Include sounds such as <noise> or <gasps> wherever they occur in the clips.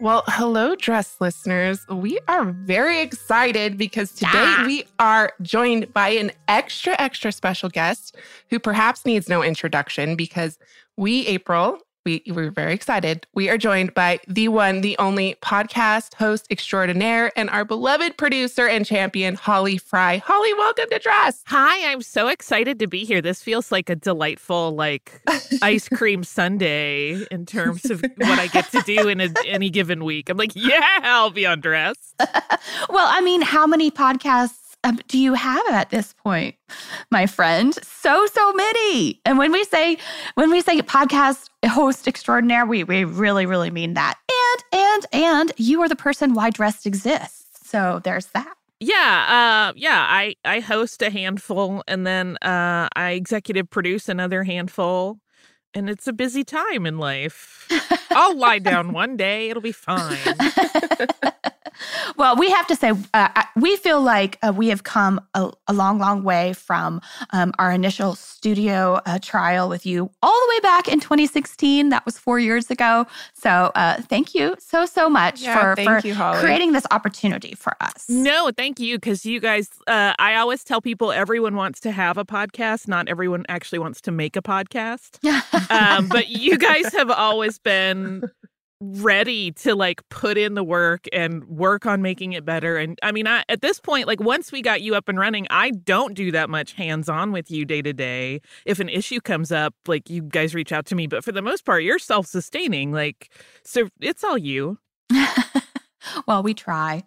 Well, hello, dress listeners. We are very excited because today Yeah. we are joined by an extra, extra special guest who perhaps needs no introduction because we, April, we, we're very excited. We are joined by the one, the only podcast host extraordinaire and our beloved producer and champion, Holly Frey. Holly, welcome to Dressed. Hi, I'm so excited to be here. This feels like a delightful, like ice <laughs> cream Sunday in terms of what I get to do in a, any given week. I'm like, yeah, I'll be on Dressed. <laughs> Well, I mean, how many podcasts um, do you have at this point, my friend? So, so many. And when we say when we say podcast host extraordinaire, we we really, really mean that. And and and you are the person why dressed exists. So there's that. Yeah, uh, yeah. I I host a handful, and then uh, I executive produce another handful, and it's a busy time in life. I'll lie down <laughs> one day; it'll be fine. <laughs> well, we have to say, uh, we feel like uh, we have come a, a long, long way from um, our initial studio uh, trial with you all the way back in 2016. That was four years ago. So uh, thank you so, so much Yeah, for, thank for you, Holly. creating this opportunity for us. No, thank you. Because you guys, uh, I always tell people everyone wants to have a podcast. Not everyone actually wants to make a podcast. <laughs> Um, but you guys have always been ready to like put in the work and work on making it better. And I mean, I, at this point, like once we got you up and running, I don't do that much hands on with you day to day. If an issue comes up, like you guys reach out to me. But for the most part, you're self sustaining. Like, so it's all you. <laughs> well, we try.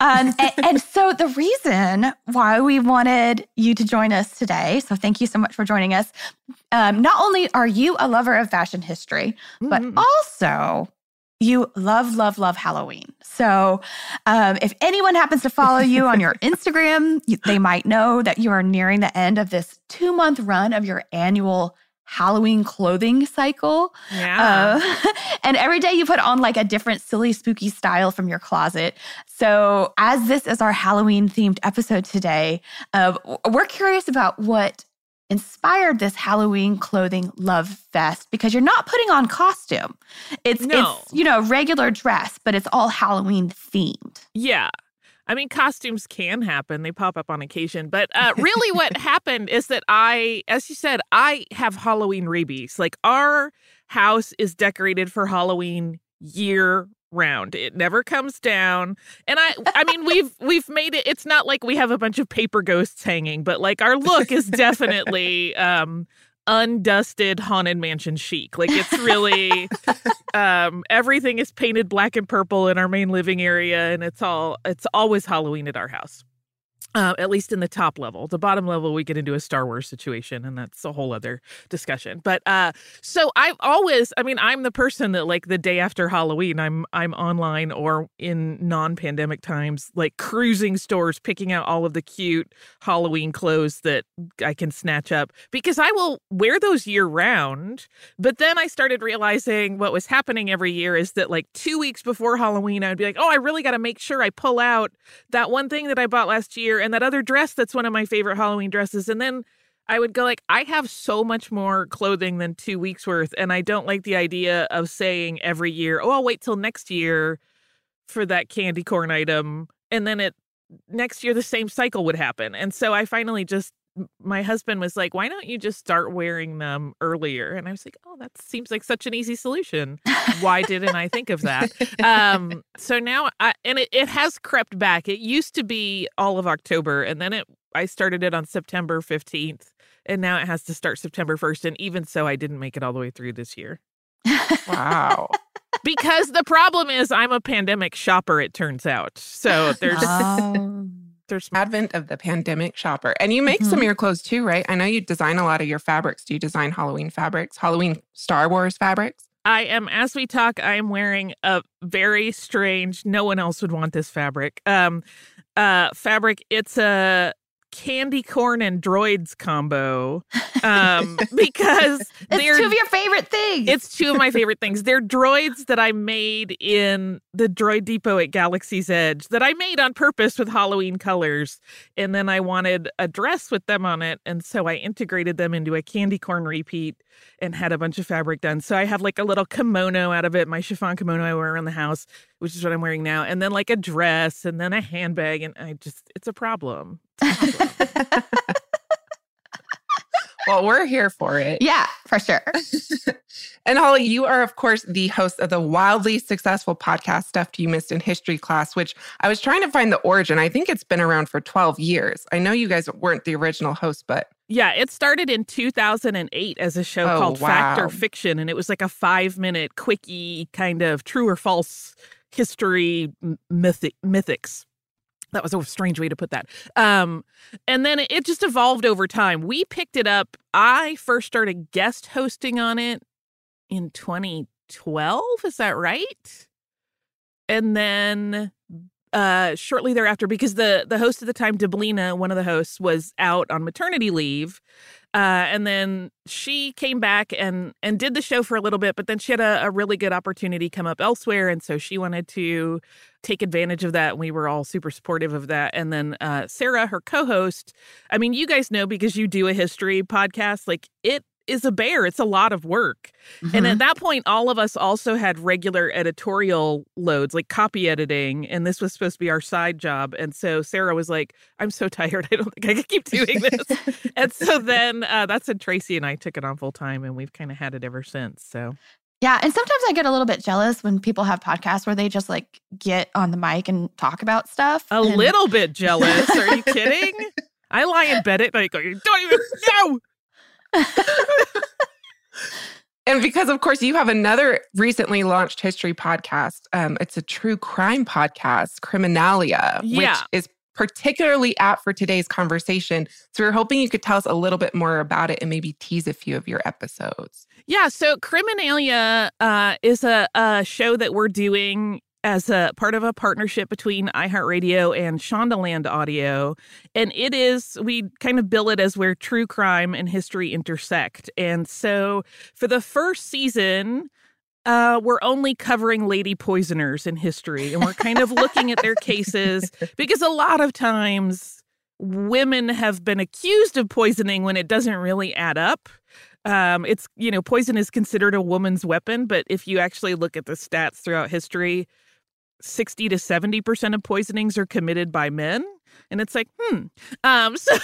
Um, and, and so, the reason why we wanted you to join us today, so thank you so much for joining us. Um, not only are you a lover of fashion history, but Mhm. also you love, love, love Halloween. So, um, if anyone happens to follow you on your <laughs> Instagram, they might know that you are nearing the end of this two month run of your annual Halloween clothing cycle. Yeah. Uh, <laughs> and every day you put on like a different silly, spooky style from your closet. So, as this is our Halloween themed episode today, uh, we're curious about what inspired this Halloween clothing love fest because you're not putting on costume. It's No. it's you know regular dress, but it's all Halloween themed. Yeah. I mean, costumes can happen. They pop up on occasion. But uh, really, what <laughs> happened is that I, as you said, I have Halloween rabies. Like, our house is decorated for Halloween year round. It never comes down. And I <laughs> I mean we've we've made it it's not like we have a bunch of paper ghosts hanging, but like our look is definitely um undusted haunted mansion chic. Like it's really <laughs> um everything is painted black and purple in our main living area and it's all it's always Halloween at our house. Uh, at least in the top level. The bottom level, we get into a Star Wars situation, and that's a whole other discussion. But uh, so I've always, I mean, I'm the person that like the day after Halloween, I'm I'm online or in non-pandemic times, like cruising stores, picking out all of the cute Halloween clothes that I can snatch up because I will wear those year round. But then I started realizing what was happening every year is that like two weeks before Halloween, I would be like, oh, I really got to make sure I pull out that one thing that I bought last year and that other dress that's one of my favorite Halloween dresses. And then I would go like, I have so much more clothing than two weeks worth. And I don't like the idea of saying every year, oh, I'll wait till next year for that candy corn item. And then it next year the same cycle would happen. And so I finally just my husband was like, "Why don't you just start wearing them earlier?" And I was like, "Oh, that seems like such an easy solution. Why didn't I think of that?" Um, <laughs> so now, I, and it, it has crept back. It used to be all of October, and then it I started it on September fifteenth, and now it has to start September first. And even so, I didn't make it all the way through this year. Wow. because the problem is I'm a pandemic shopper. It turns out, so there's Oh. There's Advent of the pandemic shopper. And you make some of your clothes too, right? I know you design a lot of your fabrics. Do you design Halloween fabrics, Halloween Star Wars fabrics? I am as we talk, I am wearing a very strange, no one else would want this fabric. Um uh fabric. It's a candy corn and droids combo. Um <laughs> because It's they're two of your favorite things. it's two of my favorite things. They're droids that I made in the Droid Depot at Galaxy's Edge that I made on purpose with Halloween colors. And then I wanted a dress with them on it. And so I integrated them into a candy corn repeat and had a bunch of fabric done. So I have like a little kimono out of it, my chiffon kimono I wear around the house, which is what I'm wearing now. And then like a dress and then a handbag. And I just, it's a problem. It's a problem. <laughs> Well, we're here for it. yeah, for sure. <laughs> And Holly, you are, of course, the host of the wildly successful podcast Stuff You Missed in History class, which I was trying to find the origin. I think it's been around for 12 years. I know you guys weren't the original host, but Yeah, it started in 2008 as a show Oh, called Fact or. Fiction, and it was like a five minute, quickie kind of true or false history mythic, mythics. That was a strange way to put that. Um, and then it just evolved over time. We picked it up. I first started guest hosting on it in 2012. Is that right? And then uh shortly thereafter because the the host at the time Deblina one of the hosts was out on maternity leave uh and then she came back and and did the show for a little bit but then she had a, a really good opportunity come up elsewhere and so she wanted to take advantage of that and we were all super supportive of that and then uh Sarah her co-host I mean you guys know because you do a history podcast like it is a bear it's a lot of work and Mm-hmm. at that point, all of us also had regular editorial loads, like copy editing, and this was supposed to be our side job. And so Sarah was like, "I'm so <laughs> tired. I don't think I can keep doing this." and so <laughs> then uh, that's when Tracy and I took it on full time, and we've kind of had it ever since. So Yeah, and sometimes I get a little bit jealous when people have podcasts where they just like get on the mic and talk about stuff. a and- little bit jealous. Are you kidding? <laughs> I lie in bed at night going, "Don't even know." And because, of course, you have another recently launched history podcast. Um, it's a true crime podcast, Criminalia, Yeah. which is particularly apt for today's conversation. So we're hoping you could tell us a little bit more about it and maybe tease a few of your episodes. Yeah, so Criminalia uh, is a, a show that we're doing as a part of a partnership between iHeartRadio and Shondaland Audio. And it is, we kind of bill it as where true crime and history intersect. And so for the first season, uh, we're only covering lady poisoners in history. And we're kind of looking at their <laughs> cases because a lot of times women have been accused of poisoning when it doesn't really add up. Um, it's, you know, poison is considered a woman's weapon, but if you actually look at the stats throughout history, 60 to 70% of poisonings are committed by men. And it's like, hmm. Um, <laughs> so,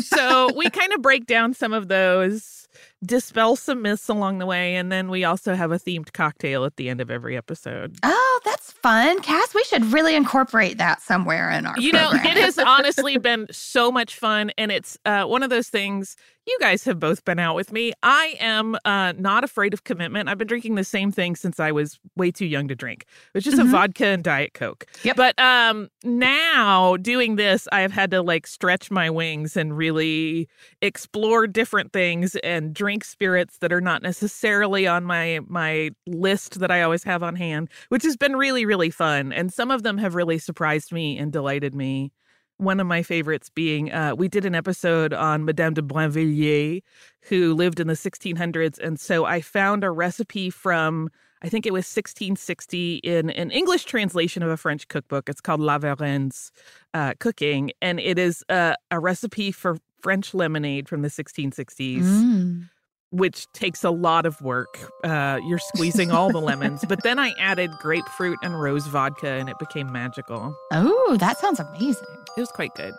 so we kind of break down some of those, dispel some myths along the way, and then we also have a themed cocktail at the end of every episode. Oh, that's fun. Cass, we should really incorporate that somewhere in our You know, it has <laughs> honestly been so much fun. And it's uh, one of those things you guys have both been out with me. I am uh, not afraid of commitment. I've been drinking the same thing since I was way too young to drink, which is a Mhm. vodka and Diet Coke. Yep. But um, now doing this, I have had to like stretch my wings and really explore different things and drink spirits that are not necessarily on my my list that I always have on hand, which has been really really fun. And some of them have really surprised me and delighted me. One of my favorites being uh, we did an episode on Madame de Brinvilliers, who lived in the 1600s, and so I found a recipe from I think it was 1660 in an English translation of a French cookbook. It's called La Varenne's uh, Cooking, and it is uh, a recipe for French lemonade from the 1660s Mm. which takes a lot of work. Uh, you're squeezing all the lemons, but then I added grapefruit and rose vodka, and it became magical. <laughs> Oh, that sounds amazing. It was quite good.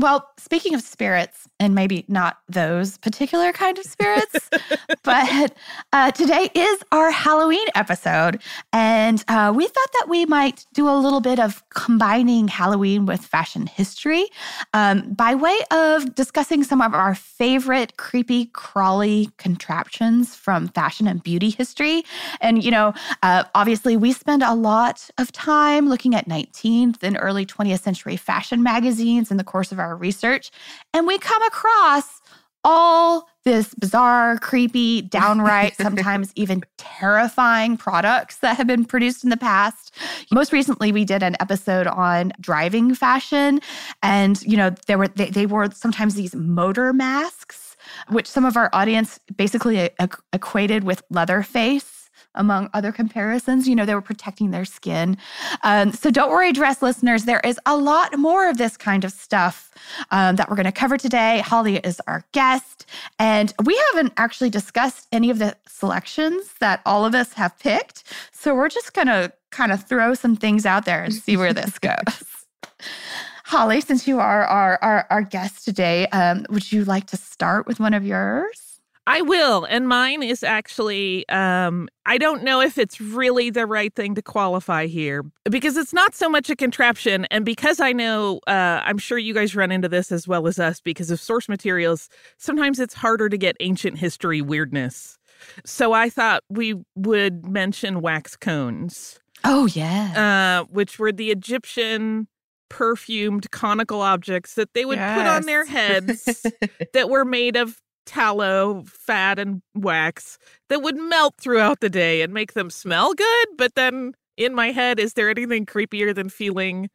Well, speaking of spirits, and maybe not those particular kind of spirits, <laughs> but uh, today is our Halloween episode. And uh, we thought that we might do a little bit of combining Halloween with fashion history um, by way of discussing some of our favorite creepy, crawly contraptions from fashion and beauty history. And, you know, uh, obviously, we spend a lot of time looking at 19th and early 20th century fashion magazines in the course of our research. And we come across all this bizarre, creepy, downright, <laughs> sometimes even terrifying products that have been produced in the past. Most recently, we did an episode on driving fashion, and you know there were they, they wore sometimes these motor masks, which some of our audience basically uh, equated with Leatherface among other comparisons. You know, they were protecting their skin. Um, so don't worry, dress listeners. There is a lot more of this kind of stuff um, that we're going to cover today. Holly is our guest, and we haven't actually discussed any of the selections that all of us have picked. So we're just going to kind of throw some things out there and see where this goes. <laughs> Holly, since you are our, our, our guest today, um, would you like to start with one of yours? I will. And mine is actually, um, I don't know if it's really the right thing to qualify here because it's not so much a contraption. And because I know, uh, I'm sure you guys run into this as well as us because of source materials, sometimes it's harder to get ancient history weirdness. So I thought we would mention wax cones. Oh, yeah. Uh, which were the Egyptian perfumed conical objects that they would yes. put on their heads <laughs> that were made of tallow, fat, and wax that would melt throughout the day and make them smell good. But then in my head, is there anything creepier than feeling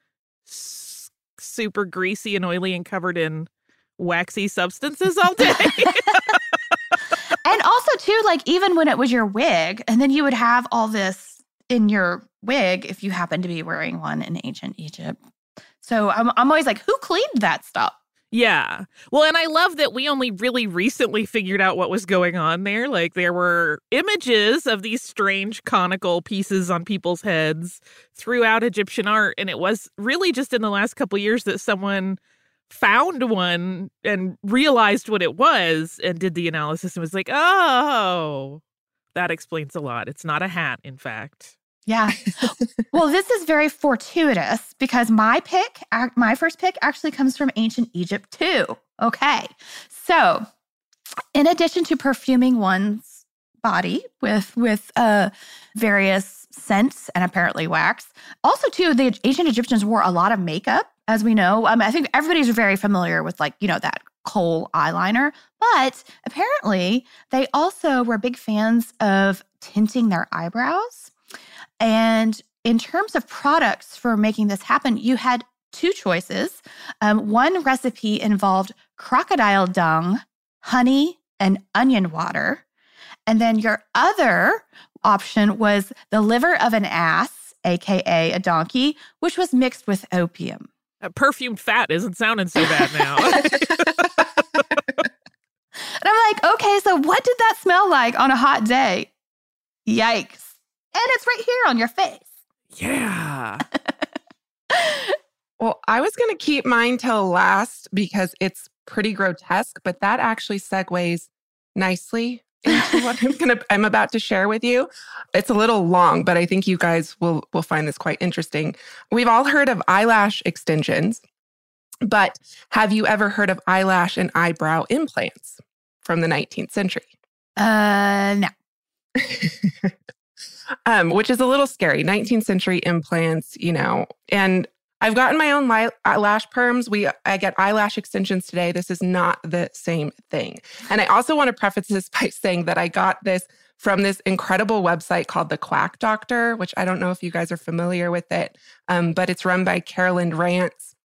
s- super greasy and oily and covered in waxy substances all day? <laughs> and also, too, like even when it was your wig, and then you would have all this in your wig if you happen to be wearing one in ancient Egypt. So I'm, I'm always like, who cleaned that stuff? Yeah. Well, and I love that we only really recently figured out what was going on there. Like there were images of these strange conical pieces on people's heads throughout Egyptian art and it was really just in the last couple years that someone found one and realized what it was and did the analysis and was like, "Oh, that explains a lot. It's not a hat, in fact." Yeah. well, this is very fortuitous because my pick, my first pick, actually comes from ancient Egypt too. Okay. So, in addition to perfuming one's body with with uh, various scents and apparently wax, also too, the ancient Egyptians wore a lot of makeup, as we know. I I think everybody's very familiar with like you know that kohl eyeliner, but apparently they also were big fans of tinting their eyebrows and in terms of products for making this happen, you had two choices. Um, one recipe involved crocodile dung, honey, and onion water. And then your other option was the liver of an ass, AKA a donkey, which was mixed with opium. Uh, perfumed fat isn't sounding so bad now. <laughs> <laughs> and I'm like, okay, so what did that smell like on a hot day? Yikes. And it's right here on your face. Yeah. <laughs> well, I was going to keep mine till last because it's pretty grotesque, but that actually segues nicely into <laughs> what I'm going to I'm about to share with you. It's a little long, but I think you guys will will find this quite interesting. We've all heard of eyelash extensions, but have you ever heard of eyelash and eyebrow implants from the 19th century? Uh no. <laughs> um, which is a little scary. 19th century implants, you know, and I've gotten my own lash perms. We I get eyelash extensions today. This is not the same thing. And I also want to preface this <laughs> by saying that I got this from this incredible website called The Quack Doctor, which I don't know if you guys are familiar with it, um, but it's run by Caroline Rance.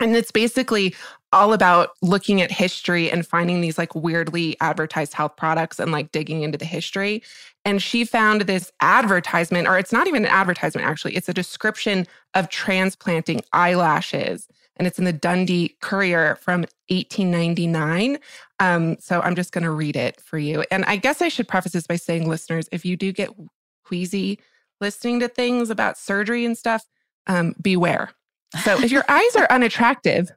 And it's basically all about looking at history and finding these like weirdly advertised health products and like digging into the history. And she found this advertisement, or it's not even an advertisement, actually, it's a description of transplanting eyelashes. And it's in the Dundee Courier from 1899. Um, so I'm just going to read it for you. And I guess I should preface this by saying, listeners, if you do get queasy listening to things about surgery and stuff, um, beware so if your eyes are <laughs> unattractive,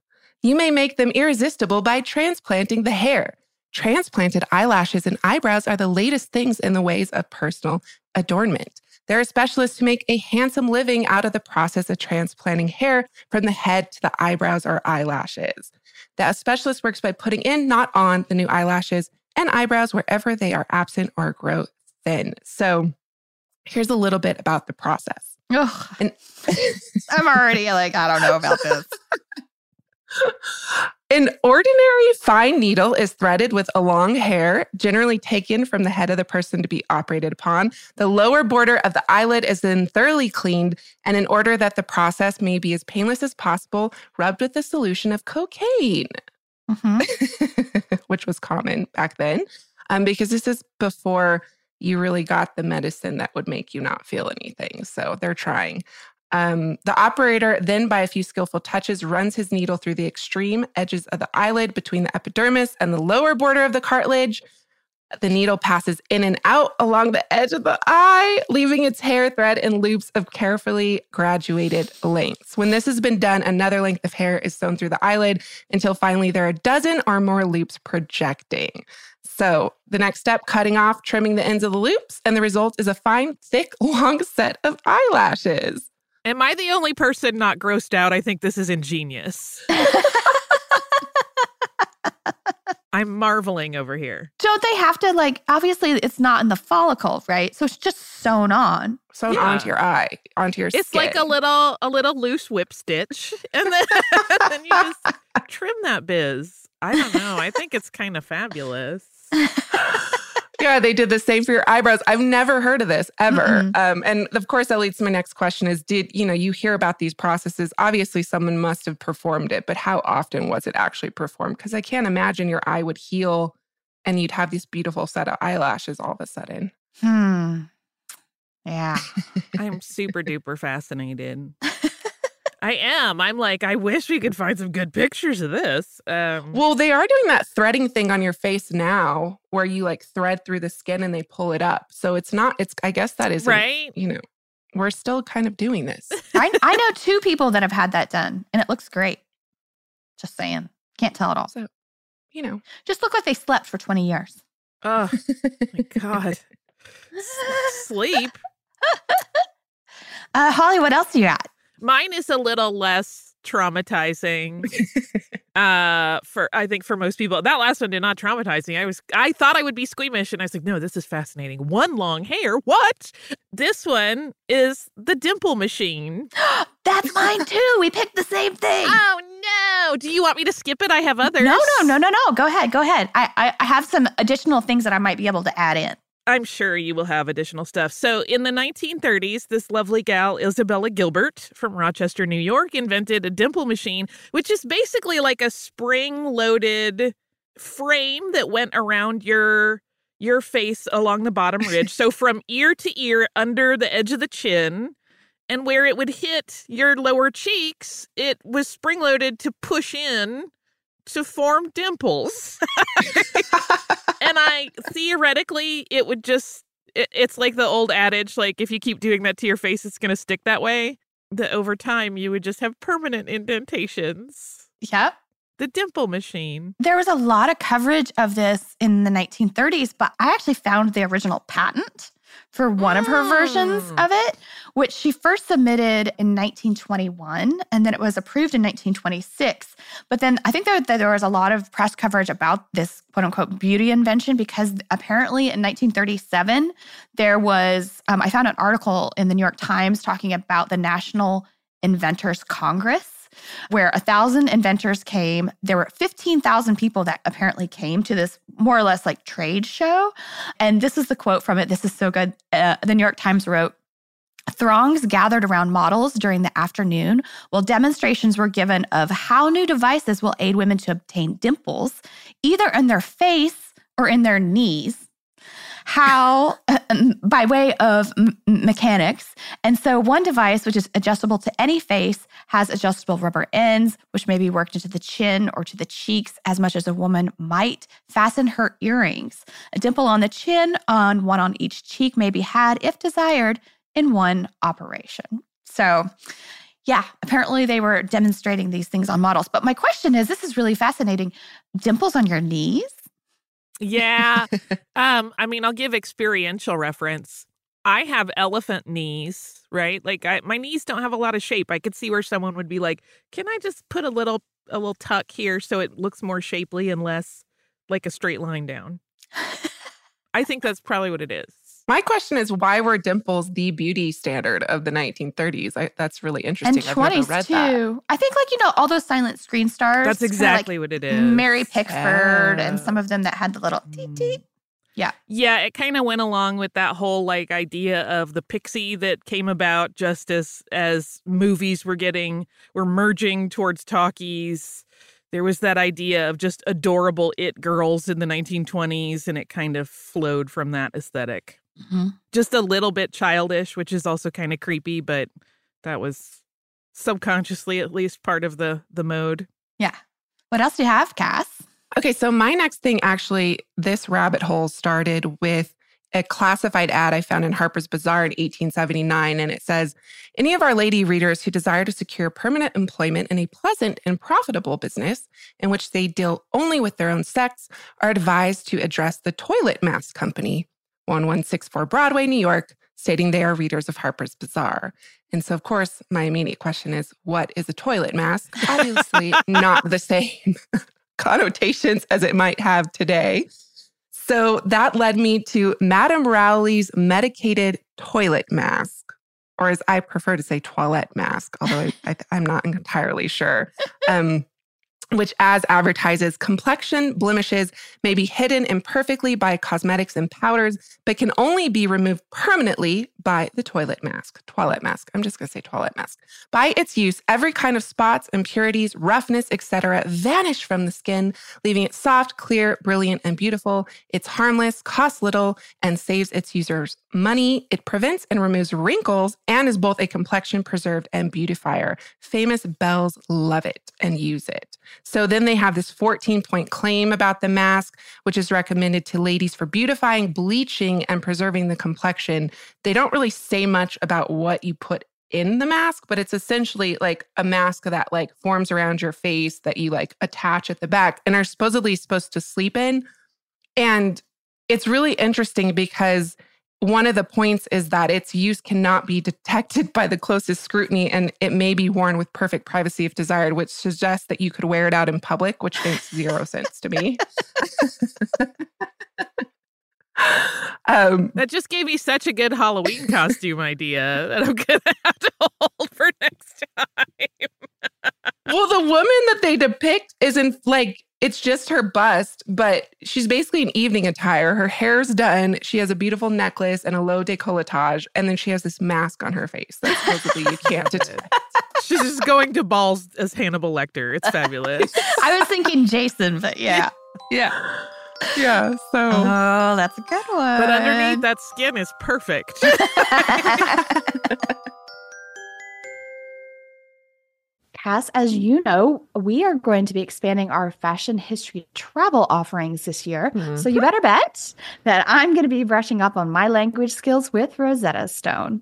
You may make them irresistible by transplanting the hair. Transplanted eyelashes and eyebrows are the latest things in the ways of personal adornment. There are specialists who make a handsome living out of the process of transplanting hair from the head to the eyebrows or eyelashes. That specialist works by putting in, not on, the new eyelashes and eyebrows wherever they are absent or grow thin. So here's a little bit about the process. Ugh, And <laughs> I'm already like, I don't know about this. <laughs> An ordinary fine needle is threaded with a long hair, generally taken from the head of the person to be operated upon. The lower border of the eyelid is then thoroughly cleaned, and in order that the process may be as painless as possible, rubbed with a solution of cocaine, Mhm. <laughs> which was common back then, um, because this is before you really got the medicine that would make you not feel anything. So they're trying. Um, the operator then, by a few skillful touches, runs his needle through the extreme edges of the eyelid between the epidermis and the lower border of the cartilage. The needle passes in and out along the edge of the eye, leaving its hair thread in loops of carefully graduated lengths. When this has been done, another length of hair is sewn through the eyelid until finally there are a dozen or more loops projecting. So, the next step, cutting off, trimming the ends of the loops, and the result is a fine, thick, <laughs> long set of eyelashes. Am I the only person not grossed out? I think this is ingenious. <laughs> I'm marveling over here. Don't they have to like? Obviously, it's not in the follicle, right? So it's just sewn on. Sewn Yeah. onto your eye, onto your skin. It's like a little a little loose whip stitch, <laughs> and then, then you just <laughs> trim that biz. I don't know. I think it's kind of fabulous. Yeah, they did the same for your eyebrows. I've never heard of this ever. Um, and of course, that leads to my next question: Is did you know you hear about these processes? Obviously, someone must have performed it, but how often was it actually performed? Because I can't imagine your eye would heal, and you'd have this beautiful set of eyelashes all of a sudden. Hmm. Yeah. <laughs> I'm super duper fascinated. I am. I'm like, I wish we could find some good pictures of this. Um, Well, they are doing that threading thing on your face now, where you like thread through the skin and they pull it up. So it's not. It's. I guess that is right? You know, we're still kind of doing this. <laughs> I, I know two people that have had that done, and it looks great. Just saying. Can't tell it all. So, you know, Just look like they slept for 20 years. Oh my <laughs> god. S- Sleep. <laughs> Uh, Holly, what else do you got? Mine is a little less traumatizing. uh for I think for most people. That last one did not traumatize me. I was I thought I would be squeamish and I was like, no, this is fascinating. One long hair. What? This one is the dimple machine. <gasps> That's mine too. We picked the same thing. Oh no. Do you want me to skip it? I have others. no, no, no, no, no. Go ahead. Go ahead. I, I, I have some additional things that I might be able to add in. I'm sure you will have additional stuff. So, in the 1930s, this lovely gal, Isabella Gilbert from Rochester, New York, invented a dimple machine, which is basically like a spring loaded frame that went around your your face along the bottom <laughs> ridge so from ear to ear under the edge of the chin and where it would hit your lower cheeks it was spring loaded to push in to form dimples <laughs> <laughs> and I theoretically it would just it, it's like the old adage like if you keep doing that to your face it's going to stick that way that over time you would just have permanent indentations. Yep. the dimple machine. There was a lot of coverage of this in the 1930s, but I actually found the original patent for one of her versions Mm. of it, which she first submitted in 1921, and then it was approved in 1926. But then I think there, that there was a lot of press coverage about this quote unquote beauty invention because apparently in 1937, there was, um, I found an article in the New York Times talking about the National Inventors Congress where a thousand inventors came. There were 15,000 people that apparently came to this more or less like trade show. And this is the quote from it. This is so good. Uh, the New York Times wrote, Throngs gathered around models during the afternoon while demonstrations were given of how new devices will aid women to obtain dimples, either in their face or in their knees. How, uh, by way of m- mechanics. And so, one device, which is adjustable to any face, has adjustable rubber ends, which may be worked into the chin or to the cheeks as much as a woman might fasten her earrings. A dimple on the chin, on one on each cheek, may be had, if desired, in one operation. So, Yeah, apparently they were demonstrating these things on models. But my question is this is really fascinating. Dimples on your knees? Yeah. <laughs> um, I mean, I'll give experiential reference. I have elephant knees, right? Like I, my knees don't have a lot of shape. I could see where someone would be like, "Can I just put a little a little tuck here so it looks more shapely and less like a straight line down?" <laughs> I think that's probably what it is. My question is why were dimples the beauty standard of the 1930s? I, that's really interesting. And I've never 20s read too. that. I think, like, you know, all those silent screen stars. That's exactly like what it is. Mary Pickford and some of them that had the little mm-hmm. teet teet. Yeah. Yeah, it kind of went along with that whole like idea of the pixie that came about just as as movies were getting were merging towards talkies. There was that idea of just adorable it girls in the 1920s and it kind of flowed from that aesthetic. Mm-hmm. Just a little bit childish, which is also kind of creepy, but that was subconsciously at least part of the the mode. Yeah. What else do you have, Cass? Okay, so my next thing actually, this rabbit hole started with a classified ad I found in Harper's Bazaar in 1879. And it says Any of our lady readers who desire to secure permanent employment in a pleasant and profitable business in which they deal only with their own sex are advised to address the Toilet Mask Company, 1164 Broadway, New York, stating they are readers of Harper's Bazaar. And so, of course, my immediate question is what is a toilet mask? <laughs> Obviously, not the same <laughs> connotations as it might have today. So that led me to Madame Rowley's medicated toilet mask, or as I prefer to say, toilet mask, although I, I, I'm not entirely sure. Um, which, as advertises, complexion blemishes may be hidden imperfectly by cosmetics and powders, but can only be removed permanently by the toilet mask. Toilet mask. I'm just going to say toilet mask. By its use, every kind of spots, impurities, roughness, etc., vanish from the skin, leaving it soft, clear, brilliant, and beautiful. It's harmless, costs little, and saves its users money. It prevents and removes wrinkles and is both a complexion preserved and beautifier. Famous belles love it and use it. So then they have this 14 point claim about the mask, which is recommended to ladies for beautifying, bleaching, and preserving the complexion. They don't really say much about what you put in the mask, but it's essentially like a mask that like forms around your face that you like attach at the back and are supposedly supposed to sleep in. And it's really interesting because one of the points is that its use cannot be detected by the closest scrutiny and it may be worn with perfect privacy if desired, which suggests that you could wear it out in public, which makes zero sense to me. <laughs> <laughs> um, That just gave me such a good Halloween costume idea that I'm gonna <laughs> have to hold for next time. well, the woman that they depict isn't like it's just her bust, but she's basically in evening attire. Her hair's done. She has a beautiful necklace and a low decolletage, and then she has this mask on her face that supposedly you can't <laughs> detect. She's just going to balls as Hannibal Lecter. It's fabulous. I was thinking Jason, but yeah. Yeah. Yeah. So Oh, that's a good one. but underneath that skin is perfect. <laughs> Cass, as you know, we are going to be expanding our fashion history travel offerings this year. Mm-hmm. So you better bet that I'm going to be brushing up on my language skills with Rosetta Stone.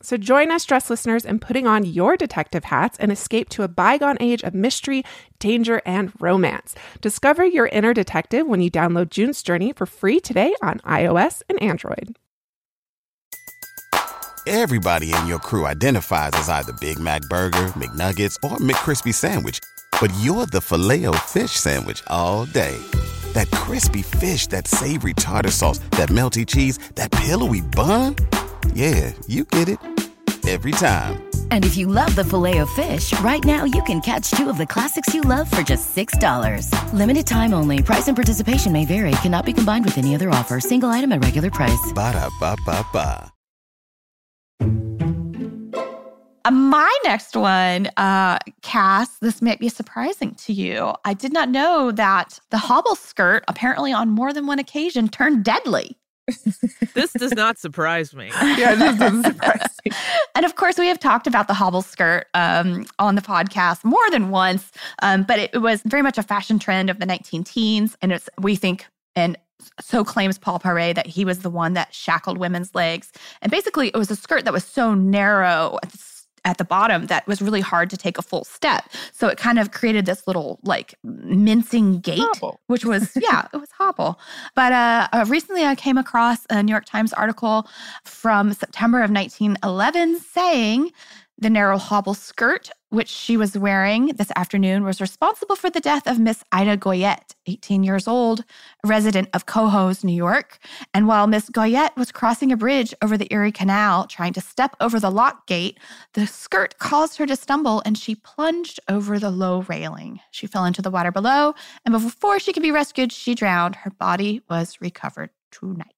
So join us, dress listeners, in putting on your detective hats and escape to a bygone age of mystery, danger, and romance. Discover your inner detective when you download June's Journey for free today on iOS and Android. Everybody in your crew identifies as either Big Mac Burger, McNuggets, or McCrispy Sandwich, but you're the filet fish Sandwich all day. That crispy fish, that savory tartar sauce, that melty cheese, that pillowy bun. Yeah, you get it every time. And if you love the filet of fish, right now you can catch two of the classics you love for just $6. Limited time only. Price and participation may vary. Cannot be combined with any other offer. Single item at regular price. Ba da ba ba ba. My next one, uh, Cass, this might be surprising to you. I did not know that the hobble skirt, apparently on more than one occasion, turned deadly. This does not surprise me. <laughs> Yeah, this doesn't surprise me. <laughs> And of course, we have talked about the hobble skirt um, on the podcast more than once, um, but it, it was very much a fashion trend of the 19 teens. And it's, we think, and so claims Paul Poiret that he was the one that shackled women's legs. And basically, it was a skirt that was so narrow at the, s- at the bottom that was really hard to take a full step. So it kind of created this little like mincing gait, Hobble. which was, <laughs> yeah, it was hobble. But uh, uh, recently I came across a New York Times article from September of 1911 saying the narrow hobble skirt, which she was wearing this afternoon, was responsible for the death of Miss Ida Goyette, 18 years old, a resident of Cohoes, New York. And while Miss Goyette was crossing a bridge over the Erie Canal, trying to step over the lock gate, the skirt caused her to stumble and she plunged over the low railing. She fell into the water below, and before she could be rescued, she drowned. Her body was recovered tonight.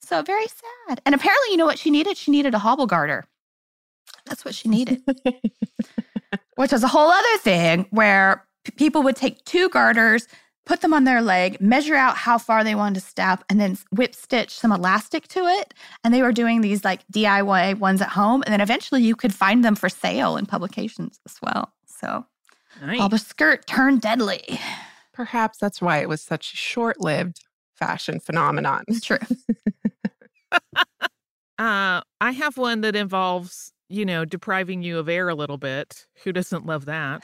So very sad. And apparently, you know what she needed? She needed a hobble garter. That's what she needed. Which was a whole other thing where p- people would take two garters, put them on their leg, measure out how far they wanted to step, and then whip stitch some elastic to it. And they were doing these like DIY ones at home. And then eventually you could find them for sale in publications as well. So Nice. hobble skirt turned deadly. Perhaps that's why it was such a short lived fashion phenomenon. True. <laughs> Uh, I have one that involves, you know, depriving you of air a little bit. Who doesn't love that?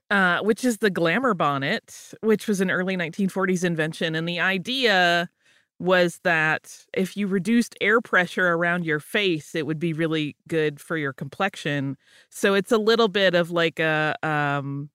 <laughs> uh, which is the glamour bonnet, which was an early 1940s invention. And the idea was that if you reduced air pressure around your face, it would be really good for your complexion. So it's a little bit of like a um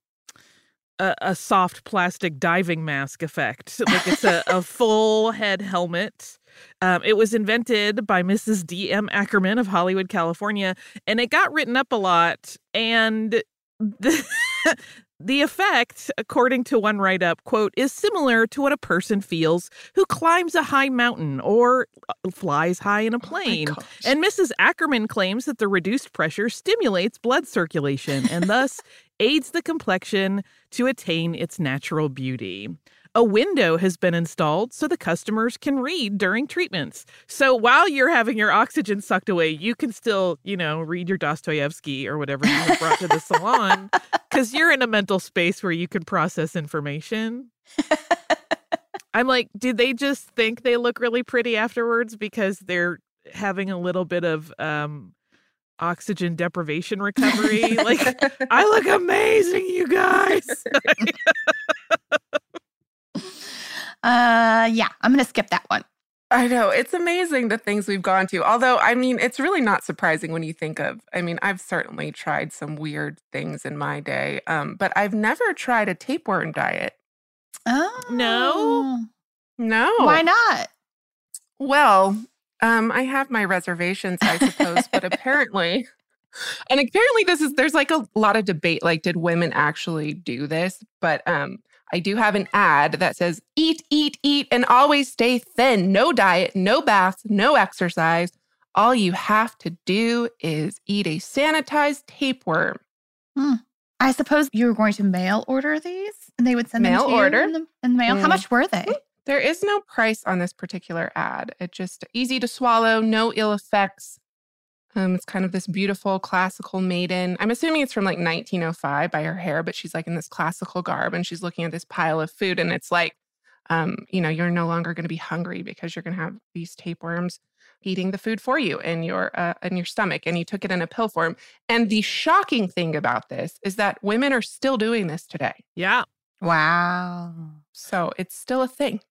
a, a soft plastic diving mask effect. Like it's a, a <laughs> full head helmet. Um, it was invented by Mrs. D.M. Ackerman of Hollywood, California, and it got written up a lot. And the, <laughs> the effect, according to one write up, quote, is similar to what a person feels who climbs a high mountain or uh, flies high in a plane. gosh. and Mrs. Ackerman claims that the reduced pressure stimulates blood circulation and thus aids the complexion to attain its natural beauty. A window has been installed so the customers can read during treatments. So while you're having your oxygen sucked away, you can still, you know, read your Dostoevsky or whatever you have brought to the salon <laughs> because you're in a mental space where you can process information. <laughs> I'm like, did they just think they look really pretty afterwards because they're having a little bit of um oxygen deprivation recovery? like, <laughs> I look amazing, you guys. Uh, yeah, I'm going to skip that one. I know. It's amazing the things we've gone to. Although, I mean, it's really not surprising when you think of, I mean, I've certainly tried some weird things in my day, um, but I've never tried a tapeworm diet. Oh. No? No. Why not? Well, Um, I have my reservations, I suppose, but <laughs> apparently, and apparently, this is there's like a lot of debate. Like, did women actually do this? But um, I do have an ad that says, "Eat, eat, eat, and always stay thin. No diet, no baths, no exercise. All you have to do is eat a sanitized tapeworm." Hmm. I suppose you were going to mail order these, and they would send Mail them to order. you in the, in the mail. How Mm. much were they? There is no price on this particular ad. It's just easy to swallow, no ill effects. Um, it's kind of this beautiful classical maiden. I'm assuming it's from like 1905 by her hair, but she's like in this classical garb and she's looking at this pile of food, and it's like, um, you know, you're no longer going to be hungry because you're going to have these tapeworms eating the food for you in your uh, in your stomach, and you took it in a pill form. And the shocking thing about this is that women are still doing this today, Yeah. Wow. so it's still a thing.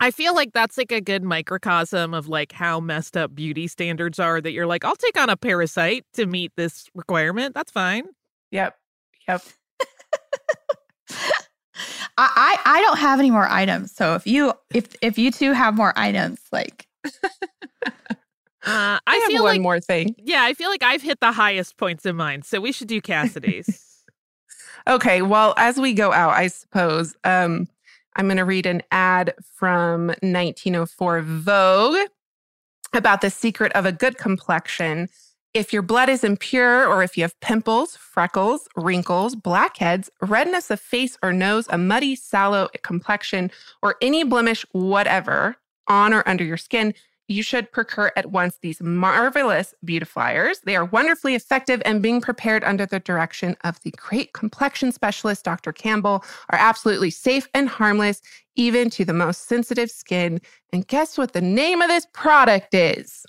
I feel like that's like a good microcosm of like how messed up beauty standards are that you're like, I'll take on a parasite to meet this requirement. That's fine. Yep, yep. <laughs> I, I I don't have any more items. So if you if if you two have more items, like <laughs> Uh, I, I, have feel one like more thing. yeah, I feel like I've hit the highest points in mine. So we should do <laughs> Cassidy's. Okay, well, as we go out, I suppose um, I'm going to read an ad from 1904 Vogue about the secret of a good complexion. If your blood is impure, or if you have pimples, freckles, wrinkles, blackheads, redness of face or nose, a muddy, sallow complexion, or any blemish, whatever, on or under your skin, you should procure at once these marvelous beautifiers. They are wonderfully effective and being prepared under the direction of the great complexion specialist, Dr. Campbell, are absolutely safe and harmless, even to the most sensitive skin. And guess what the name of this product is?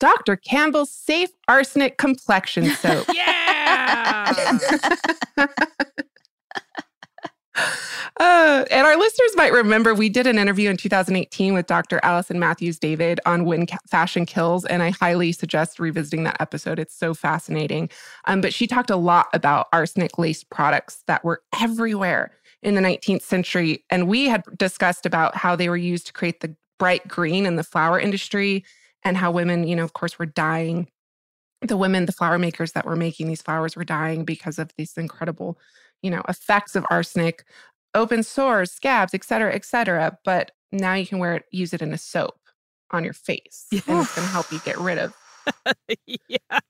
Dr. Campbell's Safe Arsenic Complexion <laughs> Soap. yeah. <laughs> <laughs> Uh, and our listeners might remember we did an interview in 2018 with Dr. Alison Matthews David on When Fashion Kills, and I highly suggest revisiting that episode. It's so fascinating. Um, but she talked a lot about arsenic laced products that were everywhere in the 19th century. And we had discussed about how they were used to create the bright green in the flower industry and how women, you know, of course, were dying. The women, the flower makers that were making these flowers were dying because of these incredible, you know, effects of arsenic open sores, scabs, et cetera, et cetera. But now you can wear it, use it in a soap on your face, and it's going to help you get rid of. <laughs> yeah.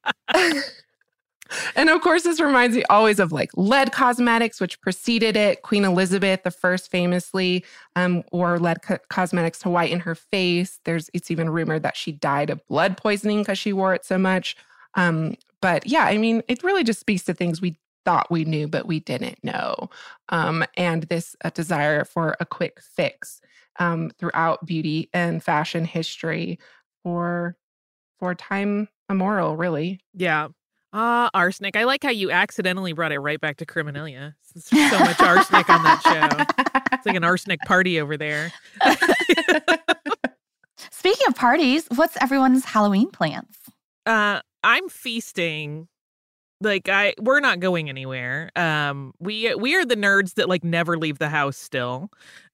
And of course, this reminds me always of like lead cosmetics, which preceded it. Queen Elizabeth the first famously um, wore lead co- cosmetics to whiten her face. There's it's even rumored that she died of blood poisoning because she wore it so much. Um, but yeah, I mean, it really just speaks to things we thought we knew, but we didn't know. Um, and this uh, desire for a quick fix um, throughout beauty and fashion history for for time immemorial, really. Yeah. Ah, arsenic. I like how you accidentally brought it right back to Criminalia. There's so much arsenic on that show. It's like an arsenic party over there. <laughs> speaking of parties, what's everyone's Halloween plans? Uh, I'm feasting. Like I, we're not going anywhere. Um, we we are the nerds that like never leave the house. Still,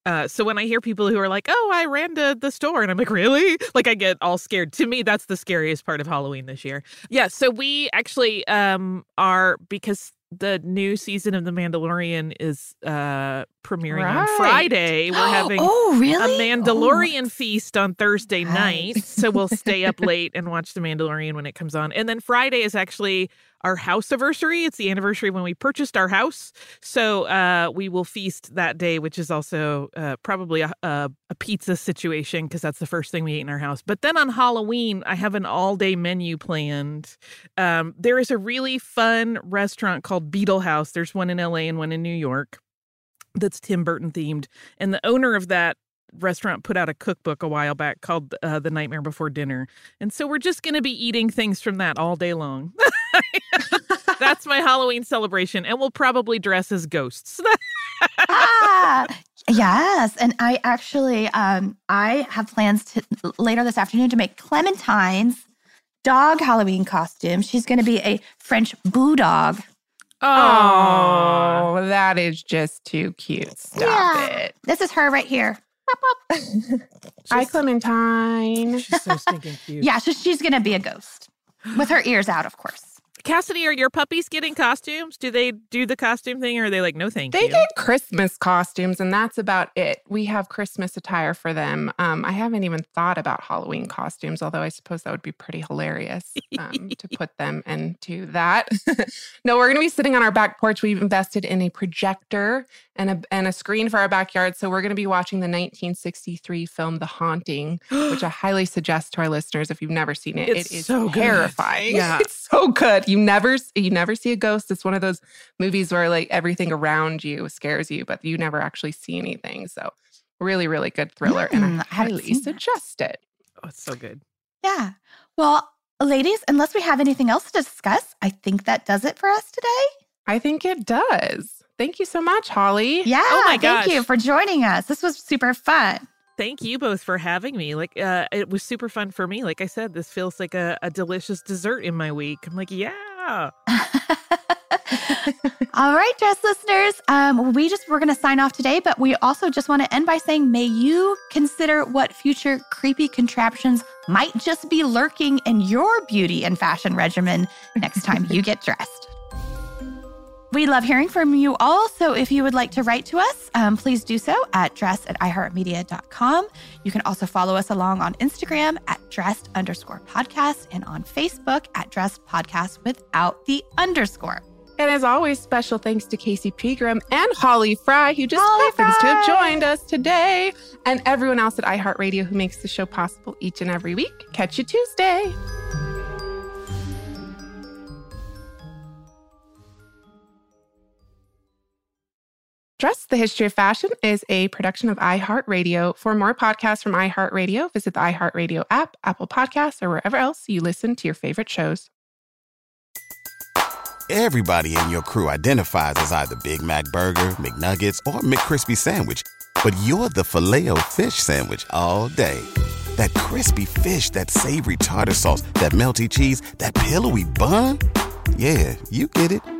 uh, so when I hear people who are like, "Oh, I ran to the store," and I'm like, "Really?" <laughs> Like I get all scared. To me, that's the scariest part of Halloween this year. Yeah. So we actually um are because the new season of The Mandalorian is uh premiering on Friday. We're <gasps> having oh, really? a Mandalorian feast on Thursday night. So we'll stay up <laughs> late and watch The Mandalorian when it comes on. And then Friday is actually our house anniversary. It's the anniversary when we purchased our house. So uh, we will feast that day, which is also uh, probably a, a, a pizza situation because that's the first thing we ate in our house. But then on Halloween, I have an all day menu planned. Um, there is a really fun restaurant called Beetle House. There's one in LA and one in New York that's Tim Burton themed. And the owner of that restaurant put out a cookbook a while back called uh, The Nightmare Before Dinner. And so we're just going to be eating things from that all day long. <laughs> <laughs> That's my Halloween celebration. And we'll probably dress as ghosts. <laughs> ah, yes. And I actually, um, I have plans to later this afternoon to make Clementine's dog Halloween costume. She's going to be a French bulldog. Oh, that is just too cute. Stop Yeah. it. This is her right here. Hi, Clementine. She's so stinking <laughs> cute. Yeah, so she's going to be a ghost with her ears out, of course. Cassidy, are your puppies getting costumes? Do they do the costume thing or are they like, no, thank They you? They get Christmas costumes, and that's about it. We have Christmas attire for them. Um, I haven't even thought about Halloween costumes, although I suppose that would be pretty hilarious um, to <laughs> put them into that. <laughs> no, we're going to be sitting on our back porch. We've invested in a projector and a, and a screen for our backyard. So we're going to be watching the 1963 film The Haunting, which I <gasps> highly suggest to our listeners if you've never seen it. It's it is so good. terrifying. Yeah. <laughs> It's so good. You never you never see a ghost. It's one of those movies where like everything around you scares you, but you never actually see anything. So really, really good thriller, and Mm, I I highly seen that. suggest it. Oh, it's so good. Yeah. Well, ladies, unless we have anything else to discuss, I think that does it for us today. I think it does. Thank you so much, Holly. Yeah. Oh my thank you for joining us. This was super fun. Thank you both for having me. Like, uh, it was super fun for me. Like I said, this feels like a, a delicious dessert in my week. I'm like, yeah. <laughs> All right, Dressed listeners. Um, we just we're gonna sign off today, but we also just want to end by saying, may you consider what future creepy contraptions might just be lurking in your beauty and fashion regimen next time you <laughs> get dressed. We love hearing from you all. So if you would like to write to us, um, please do so at dressed at iheartmedia.com. You can also follow us along on Instagram at dressed underscore podcast and on Facebook at dressed podcast without the underscore. And as always, special thanks to Casey Pegram and Holly Frey, who just Holly happens to have joined us today, and everyone else at iHeartRadio who makes the show possible each and every week. Catch you Tuesday. Dressed the History of Fashion is a production of iHeartRadio. For more podcasts from iHeartRadio, visit the iHeartRadio app, Apple Podcasts, or wherever else you listen to your favorite shows. Everybody in your crew identifies as either Big Mac Burger, McNuggets, or McCrispy Sandwich. But you're the filet fish Sandwich all day. That crispy fish, that savory tartar sauce, that melty cheese, that pillowy bun. Yeah, you get it.